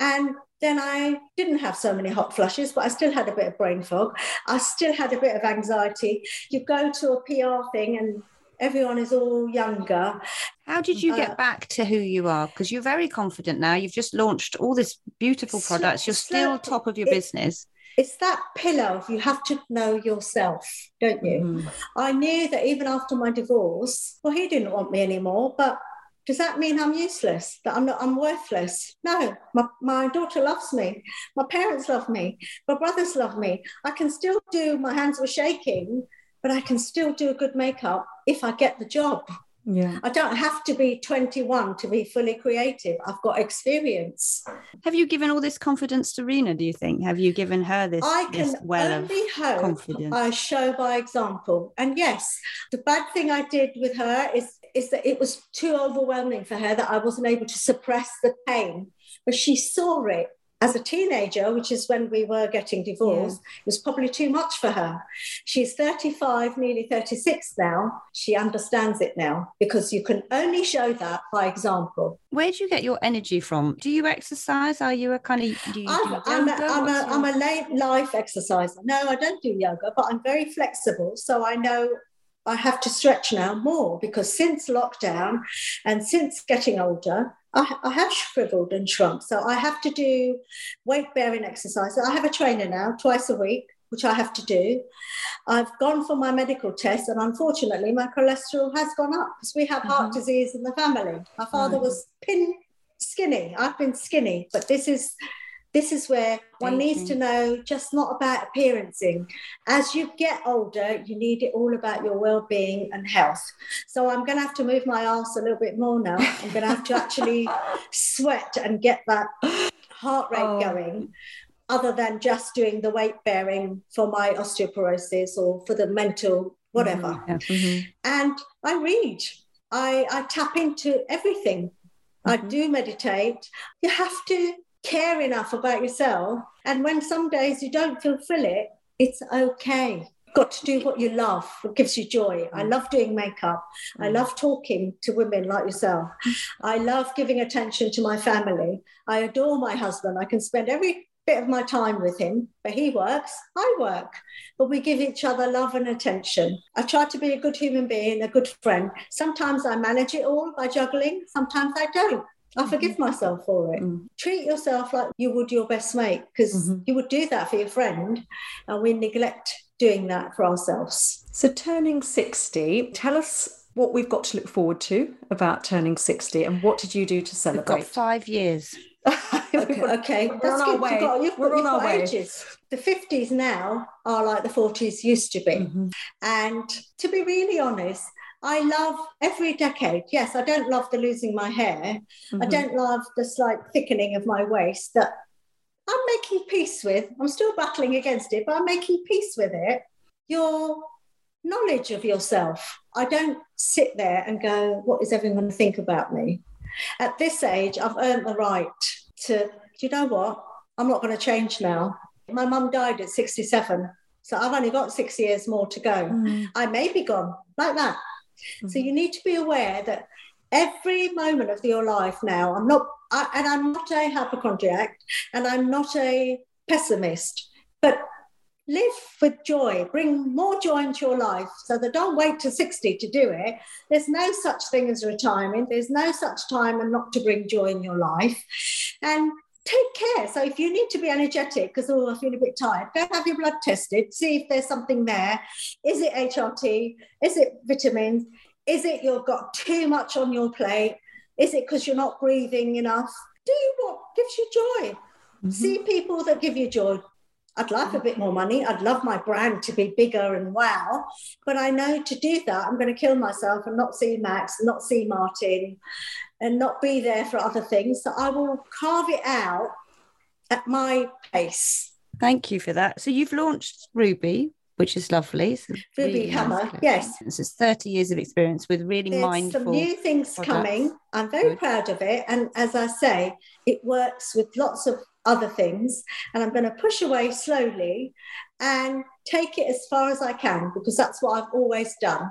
And then I didn't have so many hot flushes, but I still had a bit of brain fog. I still had a bit of anxiety. You go to a PR thing and everyone is all younger. How did you get uh, back to who you are? Because you're very confident now. You've just launched all this beautiful products. You're still top of your it, business. It's that pillar of you have to know yourself, don't you? Mm. I knew that even after my divorce, well, he didn't want me anymore, but does that mean I'm useless? That I'm not, I'm worthless? No, my, my daughter loves me. My parents love me. My brothers love me. I can still do, my hands were shaking, but I can still do a good makeup if I get the job. Yeah. I don't have to be 21 to be fully creative. I've got experience. Have you given all this confidence to Rena, do you think? Have you given her this, I can this well only of hope confidence? I show by example. And yes, the bad thing I did with her is, is that it was too overwhelming for her that I wasn't able to suppress the pain. But she saw it as a teenager, which is when we were getting divorced, yeah. it was probably too much for her. She's 35, nearly 36 now. She understands it now because you can only show that by example. Where do you get your energy from? Do you exercise? Are you a kind of do you I'm, do I'm, a, I'm, a, I'm a late life exerciser. No, I don't do yoga, but I'm very flexible. So I know I have to stretch now more because since lockdown and since getting older, I, I, have shriveled and shrunk. So I have to do weight bearing exercise. I have a trainer now twice a week, which I have to do. I've gone for my medical test, and unfortunately, my cholesterol has gone up because we have mm-hmm. heart disease in the family. My father mm-hmm. was pin skinny. I've been skinny, but this is this is where one needs to know just not about appearancing. As you get older, you need it all about your well-being and health. So I'm going to have to move my ass a little bit more now. I'm going to have to actually sweat and get that heart rate oh. going other than just doing the weight bearing for my osteoporosis or for the mental whatever. Mm-hmm. Mm-hmm. And I read. I, I tap into everything. Mm-hmm. I do meditate. You have to care enough about yourself. And when some days you don't fulfill it, it's okay. got to do what you love, what gives you joy. I love doing makeup. I mm. love talking to women like yourself. I love giving attention to my family. I adore my husband. I can spend every bit of my time with him, but he works, I work. But we give each other love and attention. I try to be a good human being, a good friend. Sometimes I manage it all by juggling, sometimes I don't. I forgive mm-hmm. myself for it. Mm. Treat yourself like you would your best mate because mm-hmm. you would do that for your friend, and we neglect doing that for ourselves. So, turning 60, tell us what we've got to look forward to about turning 60 and what did you do to celebrate? We've got five years. okay, okay. We're on our way. You've got, you've We're got, on our way. Ages. The 50s now are like the 40s used to be. Mm-hmm. And to be really honest, I love every decade. Yes, I don't love the losing my hair. Mm-hmm. I don't love the slight thickening of my waist that I'm making peace with. I'm still battling against it, but I'm making peace with it. Your knowledge of yourself. I don't sit there and go, what is everyone going to think about me? At this age, I've earned the right to, do you know what? I'm not going to change now. My mum died at 67. So I've only got six years more to go. Mm. I may be gone like that. Mm-hmm. So you need to be aware that every moment of your life now, I'm not, I, and I'm not a hypochondriac and I'm not a pessimist, but live with joy, bring more joy into your life so that don't wait to 60 to do it. There's no such thing as retirement, there's no such time and not to bring joy in your life. And take care. So if you need to be energetic because oh, I feel a bit tired, go have your blood tested, see if there's something there. Is it HRT? Is it vitamins? Is it you've got too much on your plate? Is it because you're not breathing enough? Do what gives you joy. Mm-hmm. See people that give you joy. I'd like a bit more money. I'd love my brand to be bigger and wow. But I know to do that, I'm going to kill myself and not see Max, not see Martin, and not be there for other things. So I will carve it out at my pace. Thank you for that. So you've launched Ruby, which is lovely. It's Ruby really Hammer, nice yes. It's 30 years of experience with really There's mindful. Some new things products. coming. I'm very Good. proud of it. And as I say, it works with lots of other things. And I'm going to push away slowly and take it as far as I can because that's what I've always done.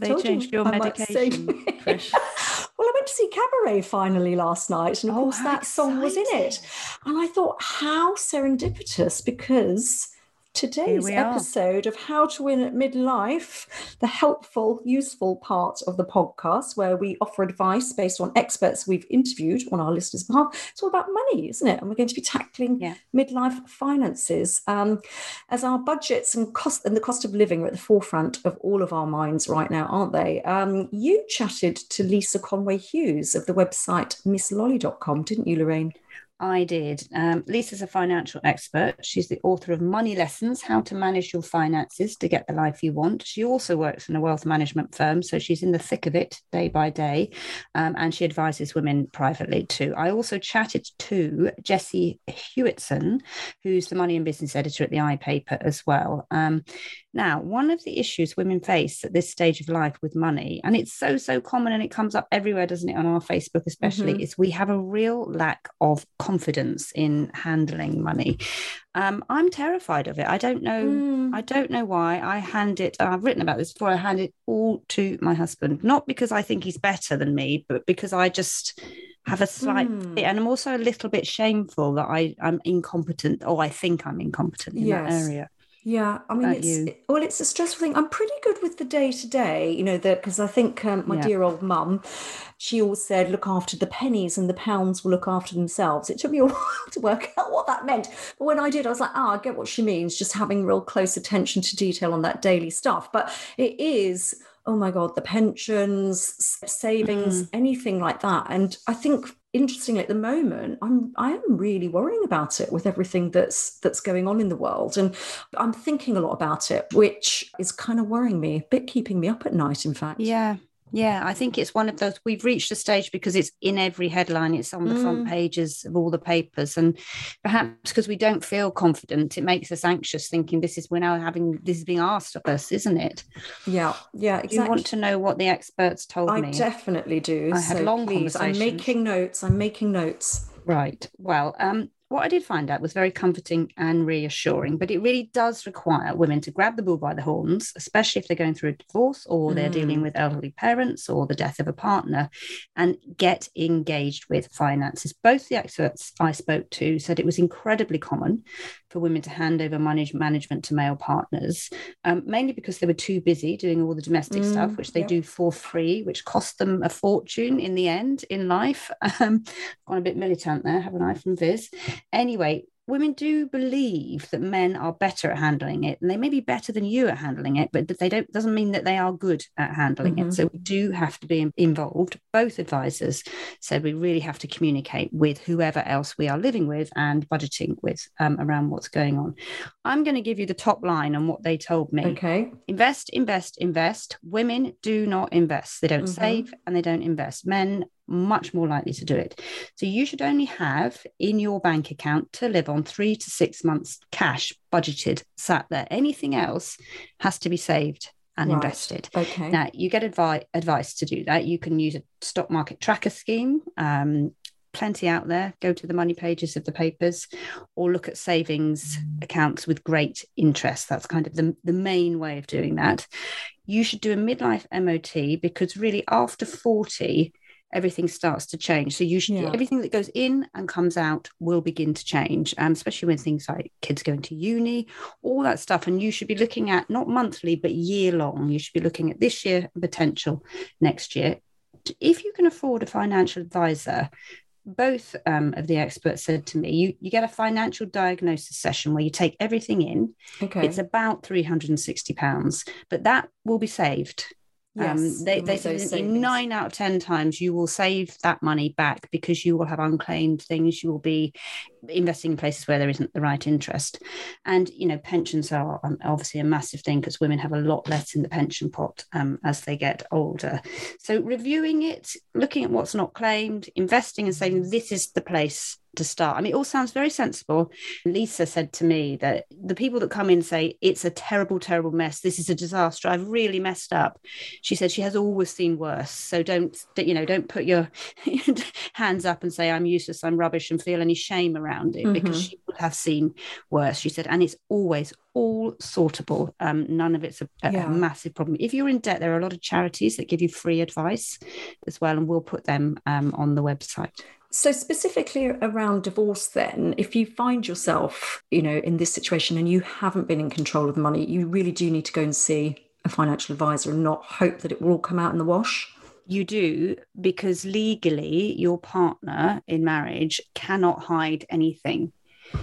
They changed your medication, well, I went to see Cabaret finally last night, and of Oh, course that song was in it. And I thought, how serendipitous, because today's we are. episode of How to Win at Midlife, the helpful, useful part of the podcast where we offer advice based on experts we've interviewed on our listeners' behalf. It's all about money, isn't it? And we're going to be tackling Yeah. midlife finances um, as our budgets and cost and the cost of living are at the forefront of all of our minds right now, aren't they? Um, you chatted to Lisa Conway Hughes of the website misslolly.com, didn't you, Lorraine? I did. Um, Lisa's a financial expert. She's the author of Money Lessons How to Manage Your Finances to Get the Life You Want. She also works in a wealth management firm, so she's in the thick of it day by day. Um, and she advises women privately too. I also chatted to Jessie Hewitson, who's the money and business editor at the iPaper as well. Um, now, one of the issues women face at this stage of life with money, and it's so, so common and it comes up everywhere, doesn't it, on our Facebook especially, Mhm. is we have a real lack of confidence in handling money. Um, I'm terrified of it. I don't know. Mm. I don't know why. I hand it, I've written about this before, I hand it all to my husband, not because I think he's better than me, but because I just have a slight, Mm. and I'm also a little bit shameful that I, I'm incompetent, or I think I'm incompetent in that area. Yeah, I mean, it's it- well, it's a stressful thing. I'm pretty good with the day to day, you know, that because I think um, my Yeah. dear old mum, she always said, "Look after the pennies, and the pounds will look after themselves." It took me a while to work out what that meant, but when I did, I was like, "Ah, I get what she means." Just having real close attention to detail on that daily stuff, but it is. Oh my God, the pensions, savings, Mm. anything like that. And I think interestingly at the moment i'm i am really worrying about it with everything that's that's going on in the world and i'm thinking a lot about it which is kind of worrying me a bit keeping me up at night in fact Yeah. Yeah, I think it's one of those. We've reached a stage because it's in every headline, it's on the front Mm. pages of all the papers. And perhaps because we don't feel confident, it makes us anxious, thinking this is we're now having this is being asked of us, isn't it? yeah yeah exactly you want to know what the experts told i me? definitely do I had so long please i'm making notes i'm making notes Right. Well, um, what I did find out was very comforting and reassuring, but it really does require women to grab the bull by the horns, especially if they're going through a divorce or they're dealing Mm. with elderly parents or the death of a partner, and get engaged with finances. Both the experts I spoke to said it was incredibly common for women to hand over money management to male partners, um, mainly because they were too busy doing all the domestic Mm, stuff, which they yep. do for free, which cost them a fortune in the end in life. Um, gone a bit militant there, haven't I, from Viz? Anyway, women do believe that men are better at handling it, and they may be better than you at handling it, but that they don't doesn't mean that they are good at handling Mhm. it. So we do have to be involved. Both advisors said we really have to communicate with whoever else we are living with and budgeting with um, around what's going on. I'm going to give you the top line on what they told me okay invest, invest, invest. Women do not invest. They don't Mhm. save and they don't invest. Men much more likely to do it. So you should only have in your bank account to live on three to six months cash budgeted sat there. Anything else has to be saved and Right. invested. okay Now you get advice advice to do that. You can use a stock market tracker scheme. Um, plenty out there. Go to the money pages of the papers, or look at savings accounts with great interest. That's kind of the, the main way of doing that. You should do a midlife MOT because really after 40, everything starts to change. So should Yeah. everything that goes in and comes out will begin to change, um, especially when things like kids going to uni, all that stuff. And you should be looking at not monthly but year long. You should be looking at this year and potential next year. If you can afford a financial advisor, both um, of the experts said to me, you, you get a financial diagnosis session where you take everything in. okay It's about £360, but that will be saved Um, they they make said those in savings. nine out of 10 times you will save that money back because you will have unclaimed things. You will be investing in places where there isn't the right interest. And, you know, pensions are um, obviously a massive thing because women have a lot less in the pension pot um, as they get older. So reviewing it, looking at what's not claimed, investing and saying this is the place to start. I mean, it all sounds very sensible. Lisa said to me that the people that come in say it's a terrible, terrible mess. This is a disaster. I've really messed up. She said she has always seen worse. So don't, you know, don't put your hands up and say I'm useless, I'm rubbish, and feel any shame around it because she would have seen worse. She said, and it's always all sortable. Um, none of it's a, a- a Yeah. massive problem. If you're in debt, there are a lot of charities that give you free advice as well, and we'll put them um, on the website. So specifically around divorce then, if you find yourself, you know, in this situation and you haven't been in control of the money, you really do need to go and see a financial advisor and not hope that it will all come out in the wash. You do because legally, your partner in marriage cannot hide anything.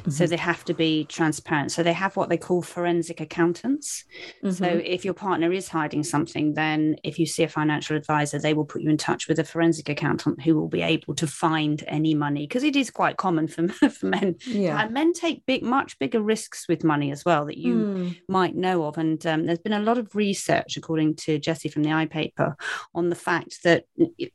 So they have to be transparent. So they have what they call forensic accountants. So if your partner is hiding something, then if you see a financial advisor, they will put you in touch with a forensic accountant who will be able to find any money because it is quite common for, for men. Yeah. And men take big, much bigger risks with money as well that you Mm. might know of. And um, there's been a lot of research, according to Jessie from the iPaper, on the fact that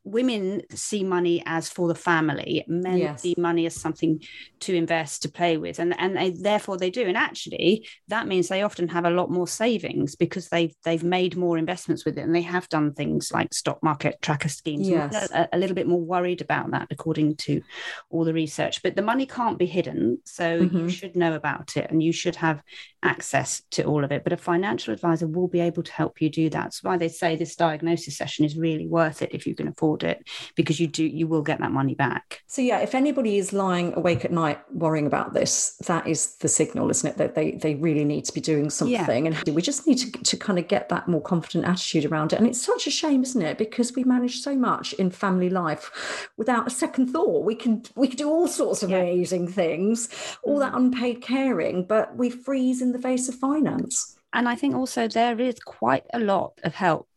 women see money as for the family, men Yes. see money as something to invest, to play with, and and they, therefore they do. And actually, that means they often have a lot more savings because they've they've made more investments with it, and they have done things like stock market tracker schemes. Yes. a, a little bit more worried about that, according to all the research. But the money can't be hidden, so you Mhm. should know about it, and you should have access to all of it. But a financial advisor will be able to help you do that. That's why they say this diagnosis session is really worth it if you can afford it, because you do you will get that money back. So yeah, if anybody is lying awake at night worrying about this, that is the signal, isn't it? That they they really need to be doing something, and we just need to to kind of get that more confident attitude around it. And it's such a shame, isn't it? Because we manage so much in family life without a second thought. We can we can do all sorts of Yeah. amazing things, all that mm. unpaid caring, but we freeze in the face of finance. and I think also there is quite a lot of help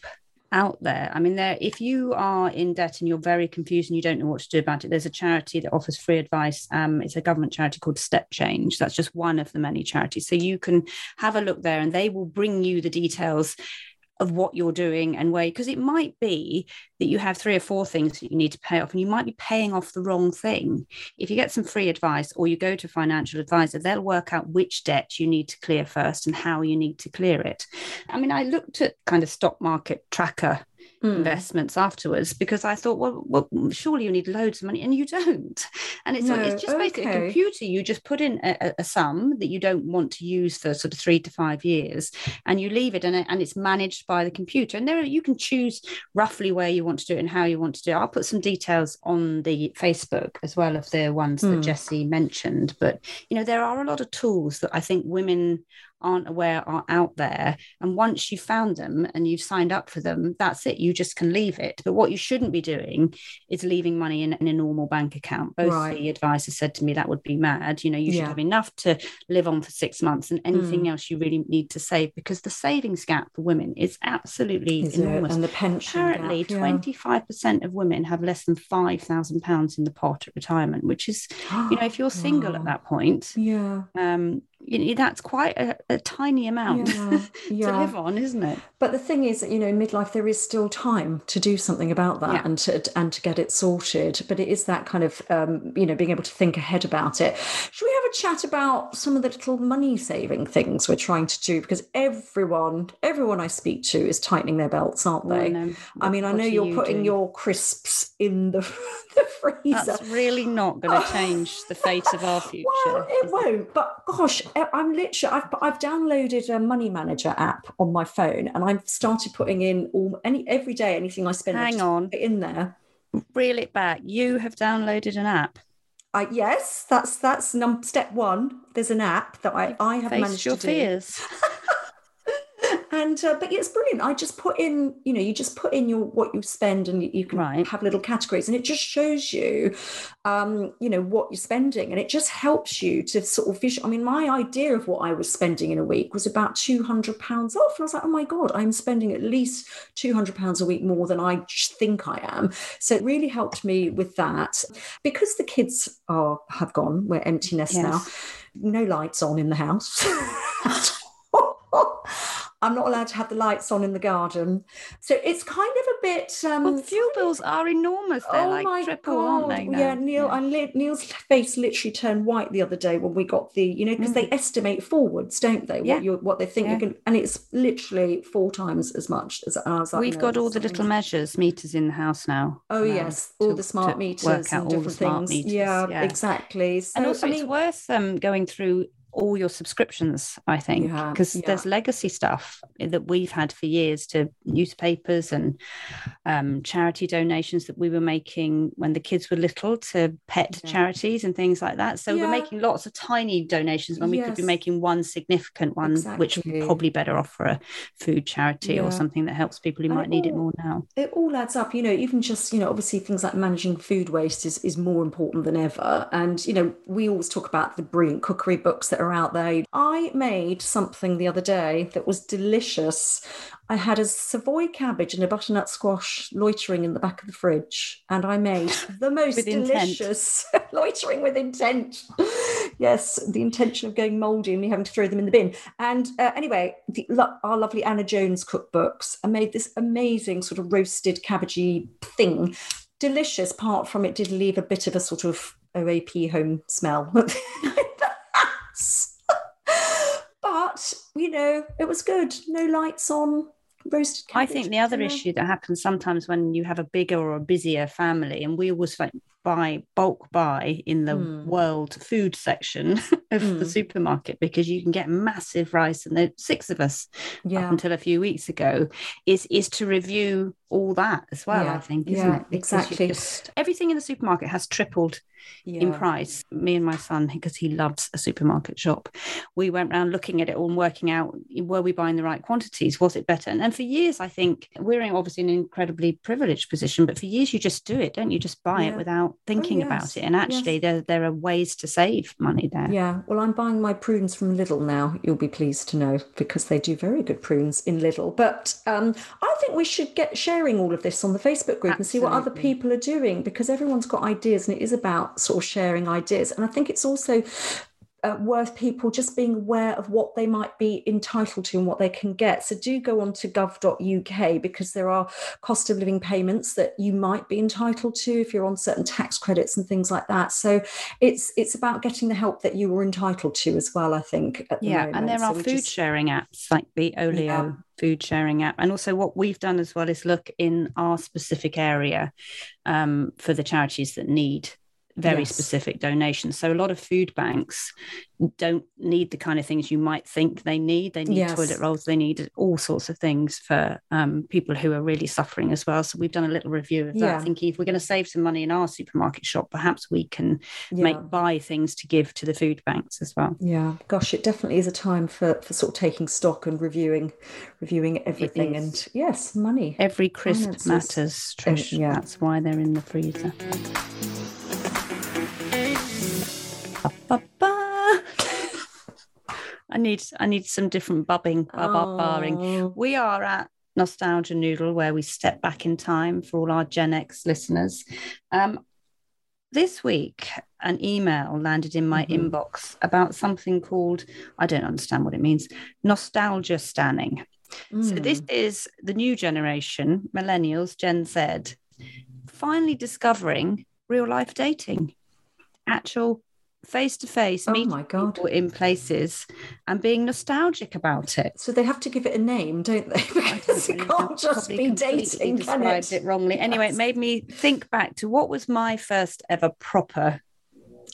out there. I mean, there if you are in debt and you're very confused and you don't know what to do about it, there's a charity that offers free advice. Um, it's a government charity called Step Change. That's just one of the many charities. So you can have a look there, and they will bring you the details of what you're doing and where because it might be that you have three or four things that you need to pay off and you might be paying off the wrong thing. If you get some free advice or you go to a financial advisor they'll work out which debt you need to clear first and how you need to clear it. I mean i looked at kind of stock market tracker Mm. investments afterwards because I thought, well, well, surely you need loads of money, and you don't. And it's No, it's just basically a computer. You just put in a, a- sum that you don't want to use for sort of three to five years, and you leave it, and, it, and it's managed by the computer. And there are, you can choose roughly where you want to do it and how you want to do it. I'll put some details on the Facebook as well of the ones that Mm. Jessie mentioned. But you know, there are a lot of tools that I think women aren't aware are out there. And once you've found them and you've signed up for them, that's it. You just can leave it. But what you shouldn't be doing is leaving money in, in a normal bank account. Both Right. the advisors said to me that would be mad. You know, you should Yeah. have enough to live on for six months and anything Mm. else you really need to save because the savings gap for women is absolutely Is it? enormous. And the pension Apparently, gap, yeah. 25% of women have less than £5,000 in the pot at retirement, which is, you know, if you're single at that point, Yeah. um, you know, that's quite a, a tiny amount Yeah, to yeah. live on, isn't it? But the thing is that you know, in midlife there is still time to do something about that Yeah. and to and to get it sorted. But it is that kind of um, you know being able to think ahead about it. Should we have a chat about some of the little money saving things we're trying to do? Because everyone, everyone I speak to is tightening their belts, aren't Well, they? no. I mean, I know you're you putting doing? your crisps in the, the freezer. That's really not going to change the fate of our future. Well, it won't. But gosh, I'm literally. I've I've downloaded a money manager app on my phone, and I've started putting in all any every day anything I spend. Hang on. in there. Reel it back. You have downloaded an app. I yes, that's that's num step one. There's an app that I I have managed your to do. and uh, but yeah, it's brilliant. I just put in, you know, you just put in your what you spend, and you, can Right. have little categories, and it just shows you, um, you know, what you're spending, and it just helps you to sort of visual. I mean, my idea of what I was spending in a week was about two hundred pounds off, and I was like, oh my god, I'm spending at least two hundred pounds a week more than i think I am. So it really helped me with that because the kids are have gone. We're empty nest now. No lights on in the house. I'm not allowed to have the lights on in the garden. So it's kind of a bit. Um, Well, fuel bills are enormous. They're oh like my triple, god! aren't they? Yeah, Neil. And li- Neil's face literally turned white the other day when we got the, you know, because they estimate forwards, don't they? Mm. Yeah. What you what they think Yeah. you can, and it's literally four times as much as and I was like. We've no, got all the little measures meters in the house now. Oh um, yes, all to- the smart meters and all the different things. meters, yeah, yeah. exactly. So, and also, I it's worth um, going through all your subscriptions, I think, because yeah. there's legacy stuff that we've had for years to newspapers and um, charity donations that we were making when the kids were little to pet Yeah. charities and things like that. So we're making lots of tiny donations when we could be making one significant one, which Exactly. probably better off for a food charity or something that helps people who And might need it more now. it all adds up you know even just you know obviously things like managing food waste is, is more important than ever and you know we always talk about the brilliant cookery books that are out there. I made something the other day that was delicious. I had a savoy cabbage and a butternut squash loitering in the back of the fridge and i made the most delicious loitering with intent. Yes the intention of going moldy and me having to throw them in the bin. And uh, anyway the, our lovely anna jones cookbooks i made this amazing sort of roasted cabbagey thing. Delicious apart from it did leave a bit of a sort of oap home smell but you know it was good no lights on roasted I think the other issue that happens sometimes when you have a bigger or a busier family, and we always like buy bulk buy in the Mm. world food section of the Mm. supermarket because you can get massive rice, and the six of us yeah until a few weeks ago. Is is to review all that as well. I think, isn't yeah, it? Because exactly. just- everything in the supermarket has tripled in price. Me and my son, because he loves a supermarket shop, we went around looking at it all and working out were we buying the right quantities? Was it better? And, and for years, I think we're in obviously an incredibly privileged position, but for years you just do it, don't you? Just buy Yeah. it without thinking yes, about it. And actually, there there are ways to save money there. Yeah, well, I'm buying my prunes from Lidl now. You'll be pleased to know because they do very good prunes in Lidl. But um, I think we should get sharing all of this on the Facebook group and see what other people are doing because everyone's got ideas and it is about sort of sharing ideas. And I think it's also uh, worth people just being aware of what they might be entitled to and what they can get. So do go on to gov.uk because there are cost of living payments that you might be entitled to if you're on certain tax credits and things like that. So it's it's about getting the help that you were entitled to as well. I think. The Yeah, and there are food just- sharing apps like the Olio Yeah. food sharing app. And also, what we've done as well is look in our specific area um, for the charities that need very Yes. specific donations. So, a lot of food banks don't need the kind of things you might think they need. They need Yes. toilet rolls, they need all sorts of things for um, people who are really suffering as well. So, we've done a little review of that, Yeah. thinking if we're going to save some money in our supermarket shop, perhaps we can Yeah. make buy things to give to the food banks as well. Yeah, gosh, it definitely is a time for for sort of taking stock and reviewing, reviewing everything. And yes, money. Every crisp Finances. matters, Trish. yeah. That's why they're in the freezer. I need I need some different bubbing, ba, ba, barring. Oh. We are at Nostalgia Noodle, where we step back in time for all our Gen X listeners. Um, this week, an email landed in my Mhm. inbox about something called, I don't understand what it means, nostalgia stanning. So this Mm. is the new generation, millennials, Gen Z, finally discovering real life dating, actual face to face Oh meeting my God. people in places and being nostalgic about it. So they have to give it a name, don't they? Because it can't just be dating, can described it? it wrongly. Anyway, Yes. it made me think back to what was my first ever proper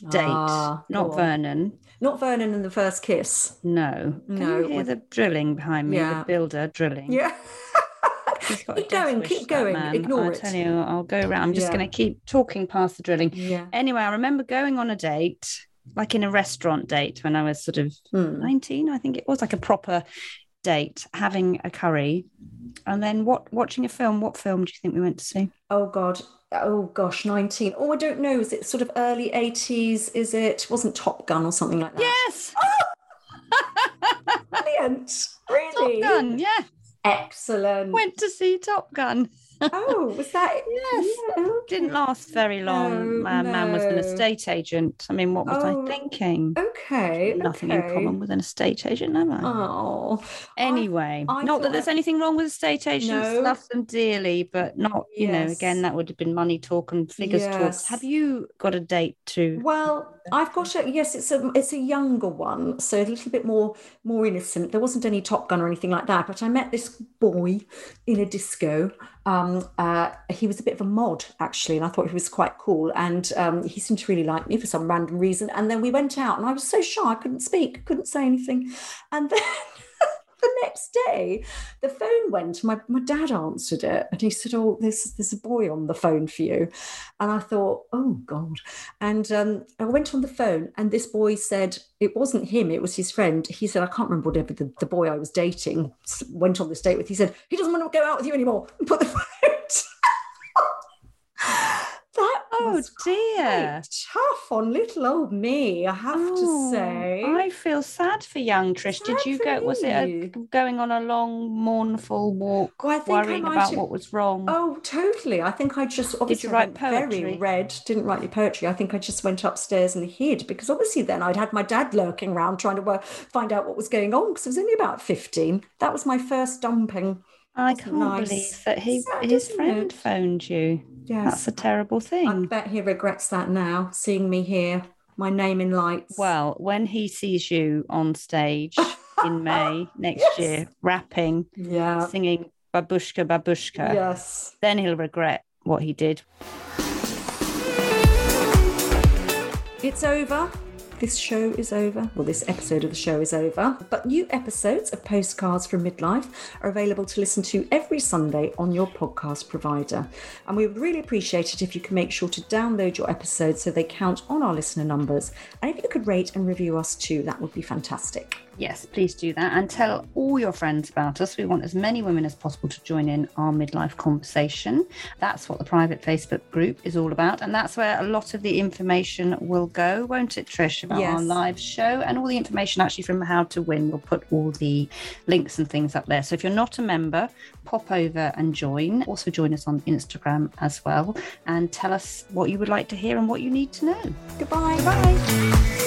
date. Ah, Not. Vernon. Not Vernon and the first kiss. No. Can No, you hear the drilling behind me? Yeah. The builder drilling. Yeah. He's got a keep going, keep going. man. Ignore I it. tell you, I'll go around. I'm just Yeah. going to keep talking past the drilling. Yeah. Anyway, I remember going on a date, like in a restaurant date when I was sort of Hmm. 19, I think it was like a proper date, having a curry, and then what? Watching a film. What film do you think we went to see? Oh God. Oh gosh, 19. Oh, I don't know. Is it sort of early 80s? Is it? it wasn't Top Gun or something like that? Yes. Brilliant. Really? Top Gun. Yeah. Excellent. Went to see Top Gun. Oh, was that? Yes. Yeah. Didn't last very long. No, My man was an estate agent. I mean, what was Oh, I thinking? Okay. Nothing okay. in common with an estate agent, am I? Oh. Anyway, I not that there's I- anything wrong with estate agents. No. Love them dearly, but not, you know, again, that would have been money talk and figures Yes. talk. Have you got a date to? Well, I've got a yes. It's a it's a younger one, so a little bit more more innocent. There wasn't any Top Gun or anything like that. But I met this boy in a disco. Um, uh, he was a bit of a mod actually, and I thought he was quite cool. And um, he seemed to really like me for some random reason. And then we went out, and I was so shy I couldn't speak, couldn't say anything. And then. The next day, the phone went. My my dad answered it, and he said, "Oh, there's there's a boy on the phone for you." And I thought, "Oh God!" And um, I went on the phone, and this boy said it wasn't him; it was his friend. He said, "I can't remember whatever the, the boy I was dating went on this date with." He said he doesn't want to go out with you anymore. And put the phone. that Oh, dear. tough on little old me. I have to Oh, say. I feel sad for young Trish. Did you go? Was it a, going on a long, mournful walk, Well, I think I worrying about have- what was wrong? Oh, totally. I think I just obviously write went very red. Didn't write any poetry. I think I just went upstairs and hid because obviously then I'd had my dad lurking around trying to work, find out what was going on because I was only about fifteen. That was my first dumping. I can't nice. believe that he Sad, his friend it? phoned you. Yes, That's a terrible thing. I bet he regrets that now, seeing me here, my name in lights. Well, when he sees you on stage in May next Yes. year, rapping, yeah, singing Babushka Babushka, yes. then he'll regret what he did. It's over. This show is over. Well, this episode of the show is over. But new episodes of Postcards from Midlife are available to listen to every Sunday on your podcast provider. And we would really appreciate it if you can make sure to download your episodes so they count on our listener numbers. And if you could rate and review us too, that would be fantastic. Yes, please do that and tell all your friends about us. We want as many women as possible to join in our midlife conversation. That's what the private Facebook group is all about. And that's where a lot of the information will go, won't it, Trish, about our live show and all the information actually from how to win. We'll put all the links and things up there. So if you're not a member, pop over and join. Also, join us on Instagram as well and tell us what you would like to hear and what you need to know. Goodbye. Bye.